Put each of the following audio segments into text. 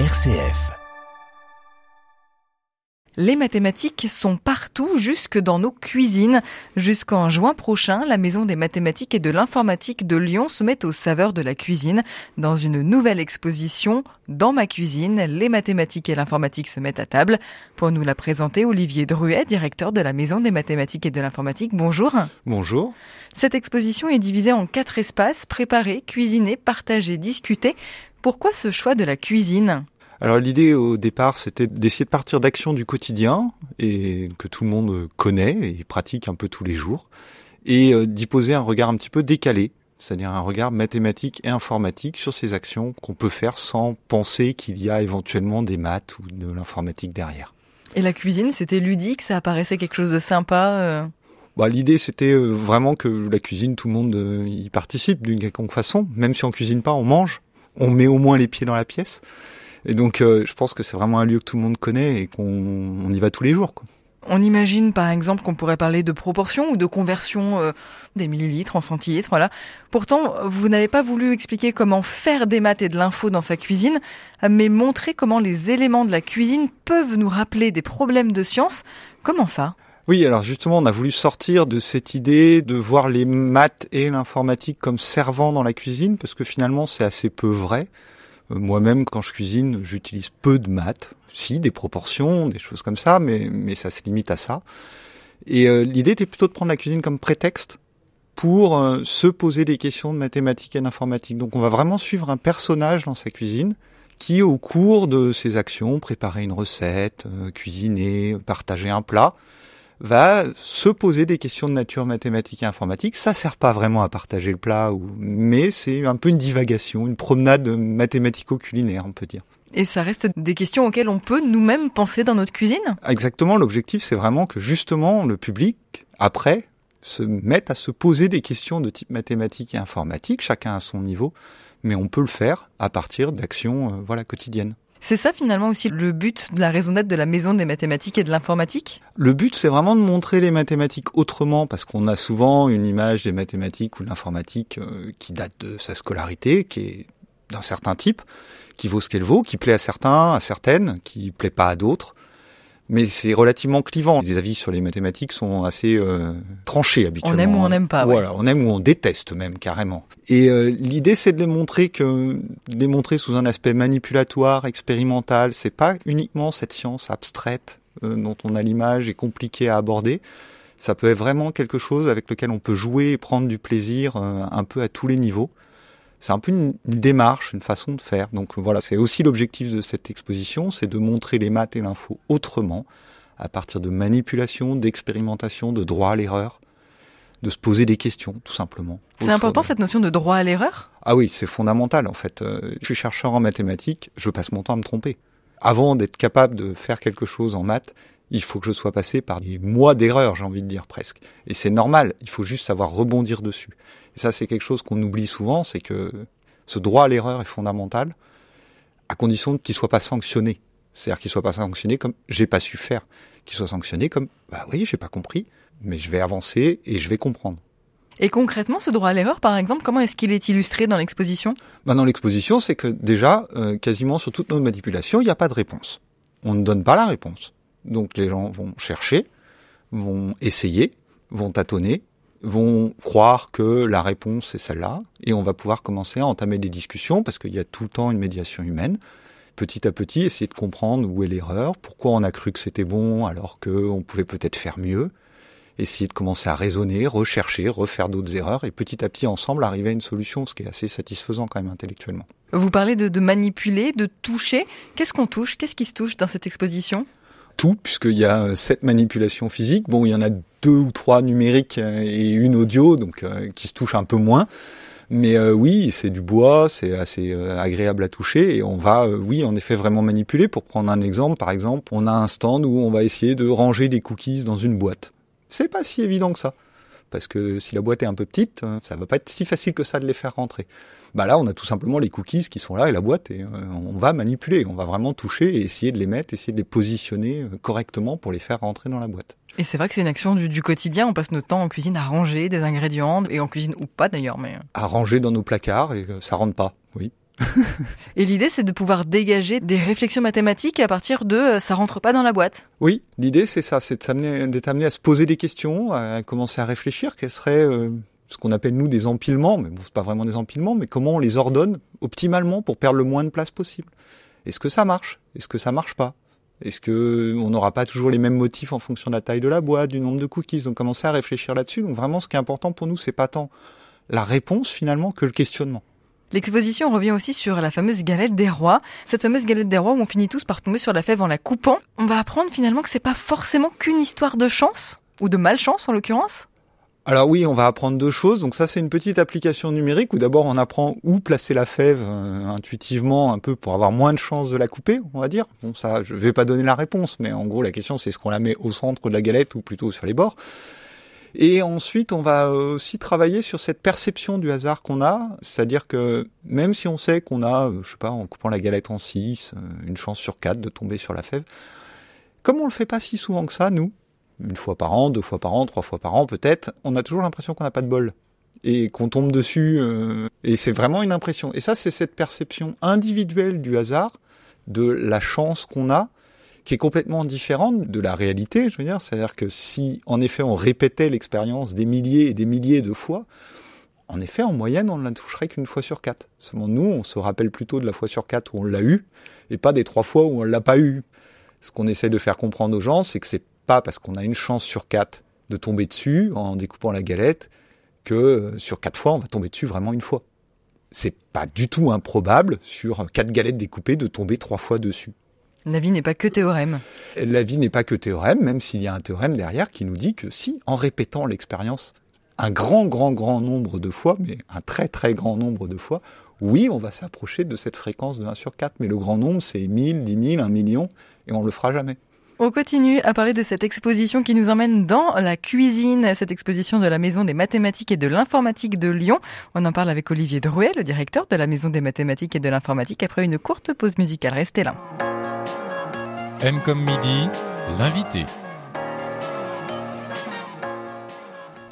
RCF. Les mathématiques sont partout, jusque dans nos cuisines. Jusqu'en juin prochain, la Maison des mathématiques et de l'informatique de Lyon se met aux saveurs de la cuisine dans une nouvelle exposition Dans ma cuisine, les mathématiques et l'informatique se mettent à table. Pour nous la présenter, Olivier Druet, directeur de la Maison des mathématiques et de l'informatique. Bonjour. Bonjour. Cette exposition est divisée en quatre espaces, préparer, cuisiner, partager, discuter. Pourquoi ce choix de la cuisine? Alors l'idée au départ, c'était d'essayer de partir d'actions du quotidien et que tout le monde connaît et pratique un peu tous les jours, et euh, d'y poser un regard un petit peu décalé, c'est-à-dire un regard mathématique et informatique sur ces actions qu'on peut faire sans penser qu'il y a éventuellement des maths ou de l'informatique derrière. Et la cuisine, c'était ludique, ça apparaissait quelque chose de sympa euh? Bah, L'idée, c'était euh, vraiment que la cuisine, tout le monde y participe d'une quelconque façon. Même si on cuisine pas, on mange. On met au moins les pieds dans la pièce. Et donc, euh, je pense que c'est vraiment un lieu que tout le monde connaît et qu'on y va tous les jours. On imagine par exemple qu'on pourrait parler de proportion ou de conversion euh, des millilitres en centilitres, voilà. Pourtant, vous n'avez pas voulu expliquer comment faire des maths et de l'info dans sa cuisine, mais montrer comment les éléments de la cuisine peuvent nous rappeler des problèmes de science. Comment ça? Oui, alors justement, on a voulu sortir de cette idée de voir les maths et l'informatique comme servant dans la cuisine, parce que finalement, c'est assez peu vrai. Euh, moi-même, quand je cuisine, j'utilise peu de maths. Si, des proportions, des choses comme ça, mais, mais ça se limite à ça. Et euh, l'idée était plutôt de prendre la cuisine comme prétexte pour euh, se poser des questions de mathématiques et d'informatique. Donc on va vraiment suivre un personnage dans sa cuisine qui, au cours de ses actions, préparer une recette, cuisiner, partager un plat, va se poser des questions de nature mathématique et informatique. Ça sert pas vraiment à partager le plat, ou... mais c'est un peu une divagation, une promenade mathématico-culinaire, on peut dire. Et ça reste des questions auxquelles on peut nous-mêmes penser dans notre cuisine? Exactement, l'objectif c'est vraiment que justement le public, après, se mette à se poser des questions de type mathématique et informatique, chacun à son niveau, mais on peut le faire à partir d'actions euh, voilà quotidiennes. C'est ça finalement aussi le but de la raison d'être de la maison des mathématiques et de l'informatique? Le but c'est vraiment de montrer les mathématiques autrement parce qu'on a souvent une image des mathématiques ou de l'informatique euh, qui date de sa scolarité, qui est d'un certain type, qui vaut ce qu'elle vaut, qui plaît à certains, à certaines, qui plaît pas à d'autres mais c'est relativement clivant. Les avis sur les mathématiques sont assez euh, tranchés habituellement. On aime ou on n'aime pas. Voilà, on aime ou on déteste même carrément. Et euh, l'idée, c'est de les montrer que, de les montrer sous un aspect manipulatoire, expérimental. C'est pas uniquement cette science abstraite euh, dont on a l'image et compliquée à aborder. Ça peut être vraiment quelque chose avec lequel on peut jouer et prendre du plaisir un peu à tous les niveaux c'est un peu une, démarche, une façon de faire. Donc voilà, c'est aussi l'objectif de cette exposition, c'est de montrer les maths et l'info autrement, à partir de manipulation, d'expérimentation, de droit à l'erreur, de se poser des questions, tout simplement. C'est important cette notion de droit à l'erreur? Ah oui, c'est fondamental en fait. Euh, je suis chercheur en mathématiques, je passe mon temps à me tromper. Avant d'être capable de faire quelque chose en maths, il faut que je sois passé par des mois d'erreurs, j'ai envie de dire presque. Et c'est normal, il faut juste savoir rebondir dessus. Et ça, c'est quelque chose qu'on oublie souvent, c'est que ce droit à l'erreur est fondamental, à condition qu'il soit pas sanctionné. C'est-à-dire qu'il soit pas sanctionné comme j'ai pas su faire, qu'il soit sanctionné comme bah oui, j'ai pas compris, mais je vais avancer et je vais comprendre. Et concrètement, ce droit à l'erreur, par exemple, comment est-ce qu'il est illustré dans l'exposition? Bah Dans l'exposition, c'est que déjà, euh, quasiment sur toutes nos manipulations, il n'y a pas de réponse. On ne donne pas la réponse. Donc les gens vont chercher, vont essayer, vont tâtonner, vont croire que la réponse est celle-là, et on va pouvoir commencer à entamer des discussions, parce qu'il y a tout le temps une médiation humaine. Petit à petit, essayer de comprendre où est l'erreur, pourquoi on a cru que c'était bon alors qu'on pouvait peut-être faire mieux, essayer de commencer à raisonner, rechercher, refaire d'autres erreurs, et petit à petit ensemble arriver à une solution, ce qui est assez satisfaisant quand même intellectuellement. Vous parlez de, de manipuler, de toucher. Qu'est-ce qu'on touche? Qu'est-ce qui se touche dans cette exposition? Tout, puisqu'il y a sept manipulations physiques. Bon, il y en a deux ou trois numériques euh, et une audio, donc euh, qui se touchent un peu moins. Mais euh, oui, c'est du bois, c'est assez agréable à toucher et on va, oui, en effet, vraiment manipuler. Pour prendre un exemple, par exemple, on a un stand où on va essayer de ranger des cookies dans une boîte. C'est pas si évident que ça parce que si la boîte est un peu petite, euh, ça va pas être si facile que ça de les faire rentrer. Bah là, on a tout simplement les cookies qui sont là et la boîte et euh, on va manipuler, on va vraiment toucher et essayer de les mettre, essayer de les positionner euh, correctement pour les faire rentrer dans la boîte. Et c'est vrai que c'est une action du, quotidien. On passe notre temps en cuisine à ranger des ingrédients et en cuisine ou pas d'ailleurs, mais à ranger dans nos placards et ça rentre pas. Et l'idée, c'est de pouvoir dégager des réflexions mathématiques à partir de euh, ça rentre pas dans la boîte. Oui, l'idée, c'est ça, c'est d'être amené à se poser des questions, à commencer à réfléchir, quels seraient euh, ce qu'on appelle nous des empilements, mais c'est pas vraiment des empilements, mais comment on les ordonne optimalement pour perdre le moins de place possible? Est-ce que ça marche? Est-ce que ça marche pas? Est-ce que on n'aura pas toujours les mêmes motifs en fonction de la taille de la boîte, du nombre de cookies? Donc commencer à réfléchir là-dessus. Donc vraiment, ce qui est important pour nous, c'est pas tant la réponse finalement que le questionnement. L'exposition revient aussi sur la fameuse galette des rois. Cette fameuse galette des rois où on finit tous par tomber sur la fève en la coupant. On va apprendre finalement que c'est pas forcément qu'une histoire de chance, ou de malchance en l'occurrence. Alors oui, on va apprendre deux choses. Donc ça, c'est une petite application numérique où d'abord on apprend où placer la fève euh, intuitivement, un peu pour avoir moins de chances de la couper, on va dire. Bon, ça, je vais pas donner la réponse, mais en gros, la question c'est est-ce qu'on la met au centre de la galette ou plutôt sur les bords? Et ensuite, on va aussi travailler sur cette perception du hasard qu'on a, c'est-à-dire que même si on sait qu'on a, euh, je sais pas, en coupant la galette en six, euh, une chance sur quatre de tomber sur la fève, comme on le fait pas si souvent que ça, nous, une fois par an, deux fois par an, trois fois par an peut-être, on a toujours l'impression qu'on n'a pas de bol et qu'on tombe dessus. Euh, et c'est vraiment une impression. Et ça, c'est cette perception individuelle du hasard, de la chance qu'on a, qui est complètement différente de la réalité. Je veux dire, c'est-à-dire que si, en effet, on répétait l'expérience des milliers et des milliers de fois, en effet, en moyenne, on ne la toucherait qu'une fois sur quatre. Seulement, nous, on se rappelle plutôt de la fois sur quatre où on l'a eu, et pas des trois fois où on l'a pas eu. Ce qu'on essaie de faire comprendre aux gens, c'est que c'est pas parce qu'on a une chance sur quatre de tomber dessus en découpant la galette que euh, sur quatre fois on va tomber dessus vraiment une fois. C'est pas du tout improbable sur quatre galettes découpées de tomber trois fois dessus. La vie n'est pas que théorème. La vie n'est pas que théorème, même s'il y a un théorème derrière qui nous dit que si, en répétant l'expérience un grand, grand, grand nombre de fois, mais un très, très grand nombre de fois, oui, on va s'approcher de cette fréquence de 1 sur 4, mais le grand nombre, c'est 1000, 10 000, 1 million, et on le fera jamais. On continue à parler de cette exposition qui nous emmène dans la cuisine, cette exposition de la Maison des mathématiques et de l'informatique de Lyon. On en parle avec Olivier Drouet, le directeur de la Maison des mathématiques et de l'informatique, après une courte pause musicale. Restez là. M comme midi, l'invité.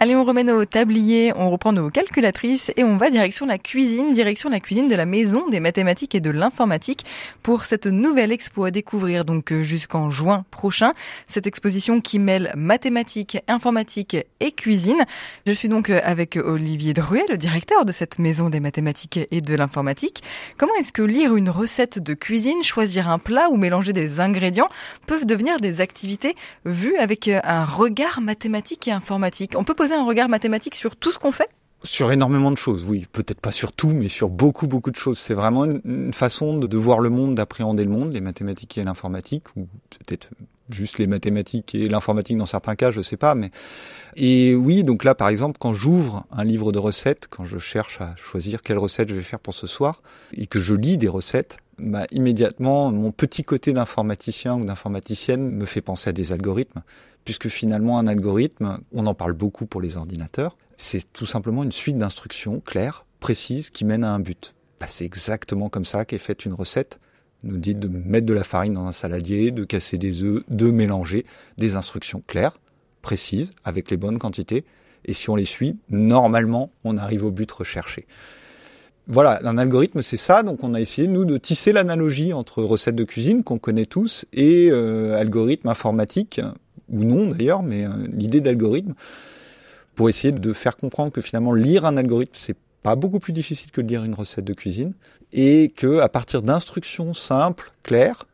Allez, on remet nos tabliers, on reprend nos calculatrices et on va direction la cuisine, direction la cuisine de la maison des mathématiques et de l'informatique pour cette nouvelle expo à découvrir donc euh, jusqu'en juin prochain. Cette exposition qui mêle mathématiques, informatique et cuisine. Je suis donc euh, avec Olivier Druet, le directeur de cette maison des mathématiques et de l'informatique. Comment est-ce que lire une recette de cuisine, choisir un plat ou mélanger des ingrédients peuvent devenir des activités vues avec euh, un regard mathématique et informatique? On peut un regard mathématique sur tout ce qu'on fait? Sur énormément de choses, oui. Peut-être pas sur tout, mais sur beaucoup, beaucoup de choses. C'est vraiment une, façon de, voir le monde, d'appréhender le monde, les mathématiques et l'informatique, ou peut-être juste les mathématiques et l'informatique dans certains cas, je sais pas, mais et oui, donc là, par exemple, quand j'ouvre un livre de recettes, quand je cherche à choisir quelle recette je vais faire pour ce soir, et que je lis des recettes, bah, immédiatement, mon petit côté d'informaticien ou d'informaticienne me fait penser à des algorithmes, puisque finalement, un algorithme, on en parle beaucoup pour les ordinateurs, c'est tout simplement une suite d'instructions claires, précises, qui mènent à un but. Bah, c'est exactement comme ça qu'est faite une recette. Nous dit de mettre de la farine dans un saladier, de casser des œufs, de mélanger, des instructions claires, précises, avec les bonnes quantités, et si on les suit, normalement, on arrive au but recherché. Voilà, un algorithme, c'est ça. Donc, on a essayé nous de tisser l'analogie entre recettes de cuisine qu'on connaît tous et euh, algorithme informatique ou non d'ailleurs, mais euh, l'idée d'algorithme pour essayer de faire comprendre que finalement lire un algorithme c'est pas beaucoup plus difficile que lire une recette de cuisine et que à partir d'instructions simples, claires,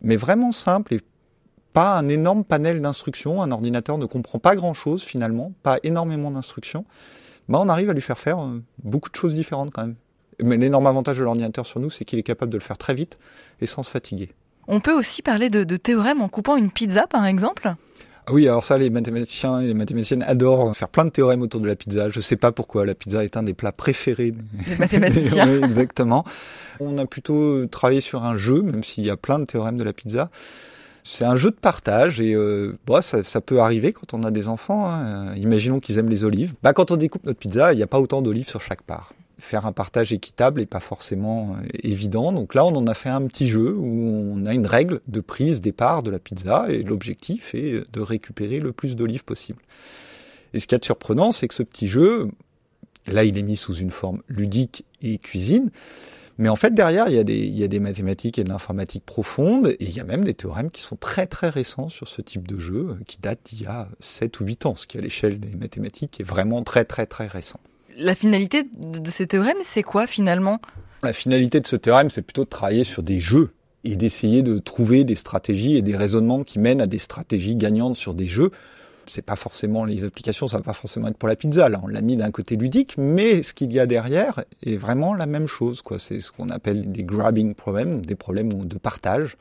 mais vraiment simples et pas un énorme panel d'instructions, un ordinateur ne comprend pas grand chose finalement, pas énormément d'instructions, bah on arrive à lui faire faire euh, beaucoup de choses différentes quand même. Mais l'énorme avantage de l'ordinateur sur nous, c'est qu'il est capable de le faire très vite et sans se fatiguer. On peut aussi parler de, de théorème en coupant une pizza, par exemple? Ah oui, alors ça, les mathématiciens et les mathématiciennes adorent faire plein de théorèmes autour de la pizza. Je sais pas pourquoi. La pizza est un des plats préférés des mathématiciens. oui, exactement. On a plutôt travaillé sur un jeu, même s'il y a plein de théorèmes de la pizza. C'est un jeu de partage et euh, bah, ça, ça, peut arriver quand on a des enfants. Hein. Imaginons qu'ils aiment les olives. Bah, quand on découpe notre pizza, il n'y a pas autant d'olives sur chaque part faire un partage équitable est pas forcément euh, évident. Donc là, on en a fait un petit jeu où on a une règle de prise départ de la pizza et l'objectif est de récupérer le plus d'olives possible. Et ce qui est surprenant, c'est que ce petit jeu, là, il est mis sous une forme ludique et cuisine, Mais en fait, derrière, il y, a des, il y a des mathématiques et de l'informatique profonde, et il y a même des théorèmes qui sont très très récents sur ce type de jeu, qui datent d'il y a 7 ou 8 ans, ce qui à l'échelle des mathématiques est vraiment très très très récent. La finalité de ces théorèmes, c'est quoi finalement? La finalité de ce théorème, c'est plutôt de travailler sur des jeux et d'essayer de trouver des stratégies et des raisonnements qui mènent à des stratégies gagnantes sur des jeux c'est pas forcément les applications, ça va pas forcément être pour la pizza. Là, on l'a mis d'un côté ludique, mais ce qu'il y a derrière est vraiment la même chose. C'est ce qu'on appelle des grabbing problems, des problèmes de partage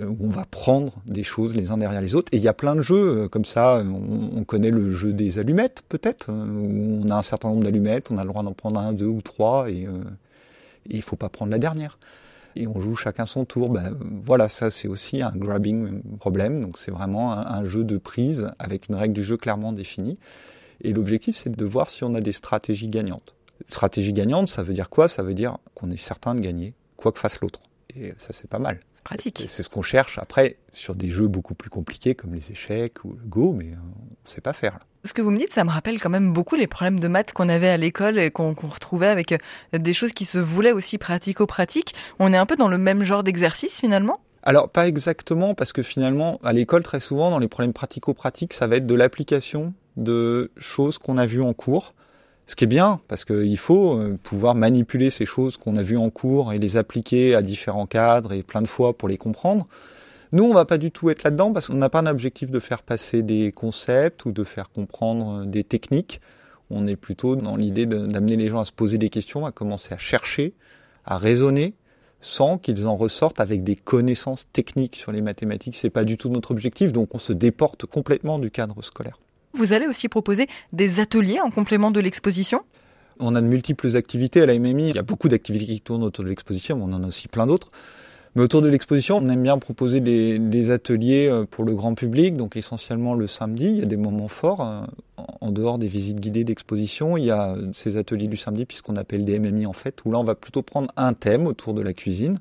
où on va prendre des choses les uns derrière les autres. Et il y a plein de jeux euh, comme ça. On, connaît le jeu des allumettes, peut-être, euh, où on a un certain nombre d'allumettes, on a le droit d'en prendre un, deux ou trois, et, il faut pas prendre la dernière et on joue chacun son tour. Ben, voilà, ça c'est aussi un grabbing problème. Donc c'est vraiment un, jeu de prise avec une règle du jeu clairement définie. Et l'objectif c'est de voir si on a des stratégies gagnantes. Stratégie gagnante, ça veut dire quoi? Ça veut dire qu'on est certain de gagner, quoi que fasse l'autre. Et ça c'est pas mal. Pratique. C'est ce qu'on cherche après sur des jeux beaucoup plus compliqués comme les échecs ou le Go, mais on sait pas faire là. Ce que vous me dites, ça me rappelle quand même beaucoup les problèmes de maths qu'on avait à l'école et qu'on retrouvait avec euh, des choses qui se voulaient aussi pratico-pratiques. On est un peu dans le même genre d'exercice finalement? Alors pas exactement parce que finalement à l'école très souvent dans les problèmes pratico-pratiques ça va être de l'application de choses qu'on a vues en cours. Ce qui est bien parce qu'il faut euh, pouvoir manipuler ces choses qu'on a vues en cours et les appliquer à différents cadres et plein de fois pour les comprendre. Nous, on va pas du tout être là-dedans parce qu'on n'a pas un objectif de faire passer des concepts ou de faire comprendre des techniques. On est plutôt dans l'idée d'amener les gens à se poser des questions, à commencer à chercher, à raisonner, sans qu'ils en ressortent avec des connaissances techniques sur les mathématiques. C'est pas du tout notre objectif, donc on se déporte complètement du cadre scolaire. Vous allez aussi proposer des ateliers en complément de l'exposition? On a de multiples activités à la MMI. Il y a beaucoup d'activités qui tournent autour de l'exposition, mais on en a aussi plein d'autres. Mais autour de l'exposition, on aime bien proposer des, des, ateliers euh, pour le grand public, donc essentiellement le samedi. Il y a des moments forts euh, en dehors des visites guidées d'exposition. Il y a ces ateliers du samedi, puisqu'on appelle des MMI en fait, où là on va plutôt prendre un thème autour de la cuisine.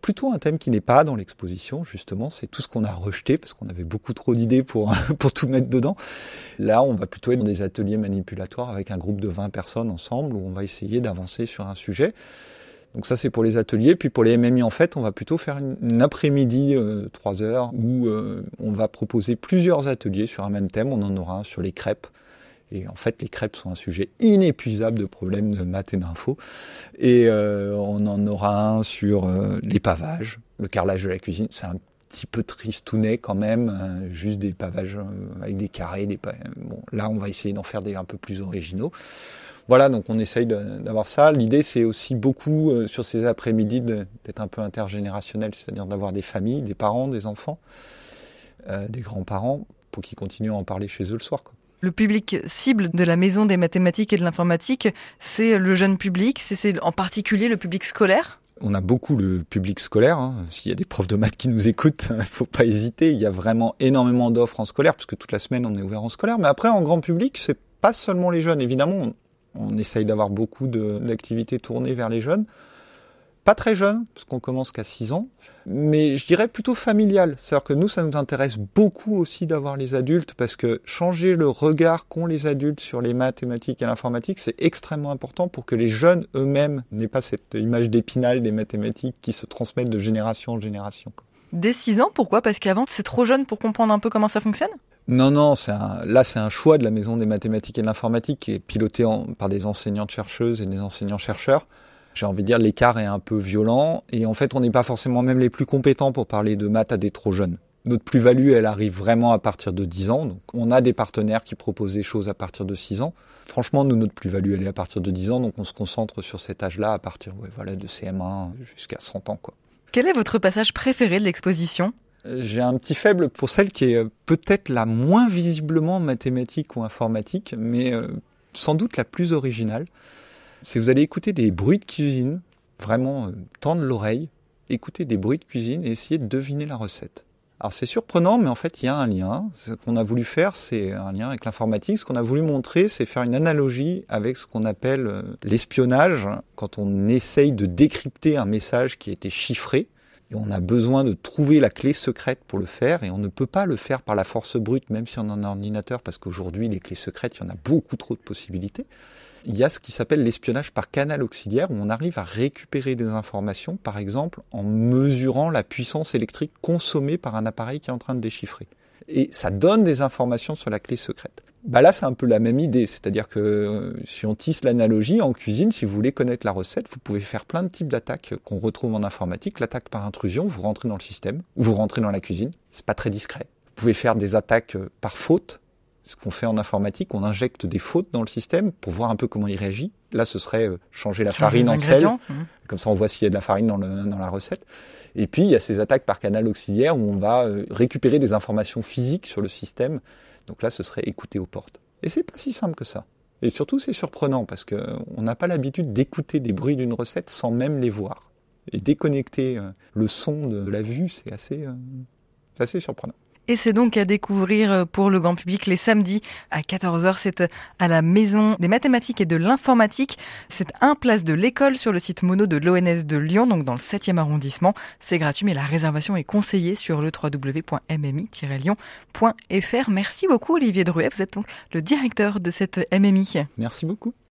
Plutôt un thème qui n'est pas dans l'exposition, justement, c'est tout ce qu'on a rejeté parce qu'on avait beaucoup trop d'idées pour, pour tout mettre dedans. Là, on va plutôt être dans des ateliers manipulatoires avec un groupe de 20 personnes ensemble où on va essayer d'avancer sur un sujet. Donc ça c'est pour les ateliers. Puis pour les MMI en fait, on va plutôt faire une, après-midi, euh, trois heures, où euh, on va proposer plusieurs ateliers sur un même thème. On en aura un sur les crêpes. Et en fait, les crêpes sont un sujet inépuisable de problèmes de maths et d'infos. Et euh, on en aura un sur les pavages, le carrelage de la cuisine. C'est un petit peu tristounet quand même, juste des pavages avec des carrés. Des bon, là, on va essayer d'en faire des un peu plus originaux. Voilà, donc on essaye d'avoir ça. L'idée, c'est aussi beaucoup euh, sur ces après-midi d'être un peu intergénérationnel, c'est-à-dire d'avoir des familles, des parents, des enfants, euh, des grands-parents, pour qu'ils continuent à en parler chez eux le soir. Quoi. Le public cible de la Maison des mathématiques et de l'informatique, c'est le jeune public, c'est en particulier le public scolaire on a beaucoup le public scolaire. Hein. S'il y a des profs de maths qui nous écoutent, il faut pas hésiter. Il y a vraiment énormément d'offres en scolaire, puisque toute la semaine on est ouvert en scolaire. Mais après, en grand public, c'est pas seulement les jeunes. Évidemment, on essaye d'avoir beaucoup d'activités tournées vers les jeunes. Pas très jeunes, parce qu'on commence qu'à 6 ans, mais je dirais plutôt familial. C'est-à-dire que nous, ça nous intéresse beaucoup aussi d'avoir les adultes, parce que changer le regard qu'ont les adultes sur les mathématiques et l'informatique, c'est extrêmement important pour que les jeunes eux-mêmes n'aient pas cette image d'épinal des mathématiques qui se transmettent de génération en génération. Dès 6 ans, pourquoi? Parce qu'avant, c'est trop jeune pour comprendre un peu comment ça fonctionne? Non, non, c'est là c'est un choix de la Maison des mathématiques et de l'informatique qui est piloté par des enseignantes chercheuses et des enseignants chercheurs. J'ai envie de dire l'écart est un peu violent et en fait on n'est pas forcément même les plus compétents pour parler de maths à des trop jeunes. Notre plus-value, elle arrive vraiment à partir de 10 ans. Donc on a des partenaires qui proposent des choses à partir de 6 ans. Franchement, nous, notre plus-value, elle est à partir de 10 ans. Donc on se concentre sur cet âge-là à partir voilà, de CM1 jusqu'à 100 ans. Quoi. Quel est votre passage préféré de l'exposition? J'ai un petit faible pour celle qui est euh, peut-être la moins visiblement mathématique ou informatique, mais euh, sans doute la plus originale. C'est vous allez écouter des bruits de cuisine, vraiment euh, tendre l'oreille, écouter des bruits de cuisine et essayer de deviner la recette. Alors c'est surprenant, mais en fait il y a un lien. Ce qu'on a voulu faire, c'est un lien avec l'informatique. Ce qu'on a voulu montrer, c'est faire une analogie avec ce qu'on appelle l'espionnage, quand on essaye de décrypter un message qui a été chiffré et on a besoin de trouver la clé secrète pour le faire et on ne peut pas le faire par la force brute même si on a un ordinateur parce qu'aujourd'hui les clés secrètes il y en a beaucoup trop de possibilités il y a ce qui s'appelle l'espionnage par canal auxiliaire, où on arrive à récupérer des informations, par exemple en mesurant la puissance électrique consommée par un appareil qui est en train de déchiffrer. Et ça donne des informations sur la clé secrète. Bah là, c'est un peu la même idée, c'est-à-dire que euh, si on tisse l'analogie en cuisine, si vous voulez connaître la recette, vous pouvez faire plein de types d'attaques qu'on retrouve en informatique. L'attaque par intrusion, vous rentrez dans le système, ou vous rentrez dans la cuisine, c'est pas très discret. Vous pouvez faire des attaques euh, par faute, ce qu'on fait en informatique, on injecte des fautes dans le système pour voir un peu comment il réagit. Là, ce serait euh, changer la farine en sel, mmh. comme ça on voit s'il y a de la farine dans, le, dans la recette. Et puis il y a ces attaques par canal auxiliaire où on va récupérer des informations physiques sur le système. Donc là, ce serait écouter aux portes. Et c'est pas si simple que ça. Et surtout, c'est surprenant parce qu'on n'a pas l'habitude d'écouter des bruits d'une recette sans même les voir. Et déconnecter euh, le son de la vue, c'est assez, euh, assez surprenant. Et c'est donc à découvrir euh, pour le grand public les samedis à 14h. C'est euh, à la Maison des mathématiques et de l'informatique. C'est un place de l'école sur le site mono de l'ONS de Lyon, donc dans le 7e arrondissement. C'est gratuit, mais la réservation est conseillée sur le www.mmi-lyon.fr. Merci beaucoup Olivier Druet. Vous êtes donc le directeur de cette MMI. Merci beaucoup.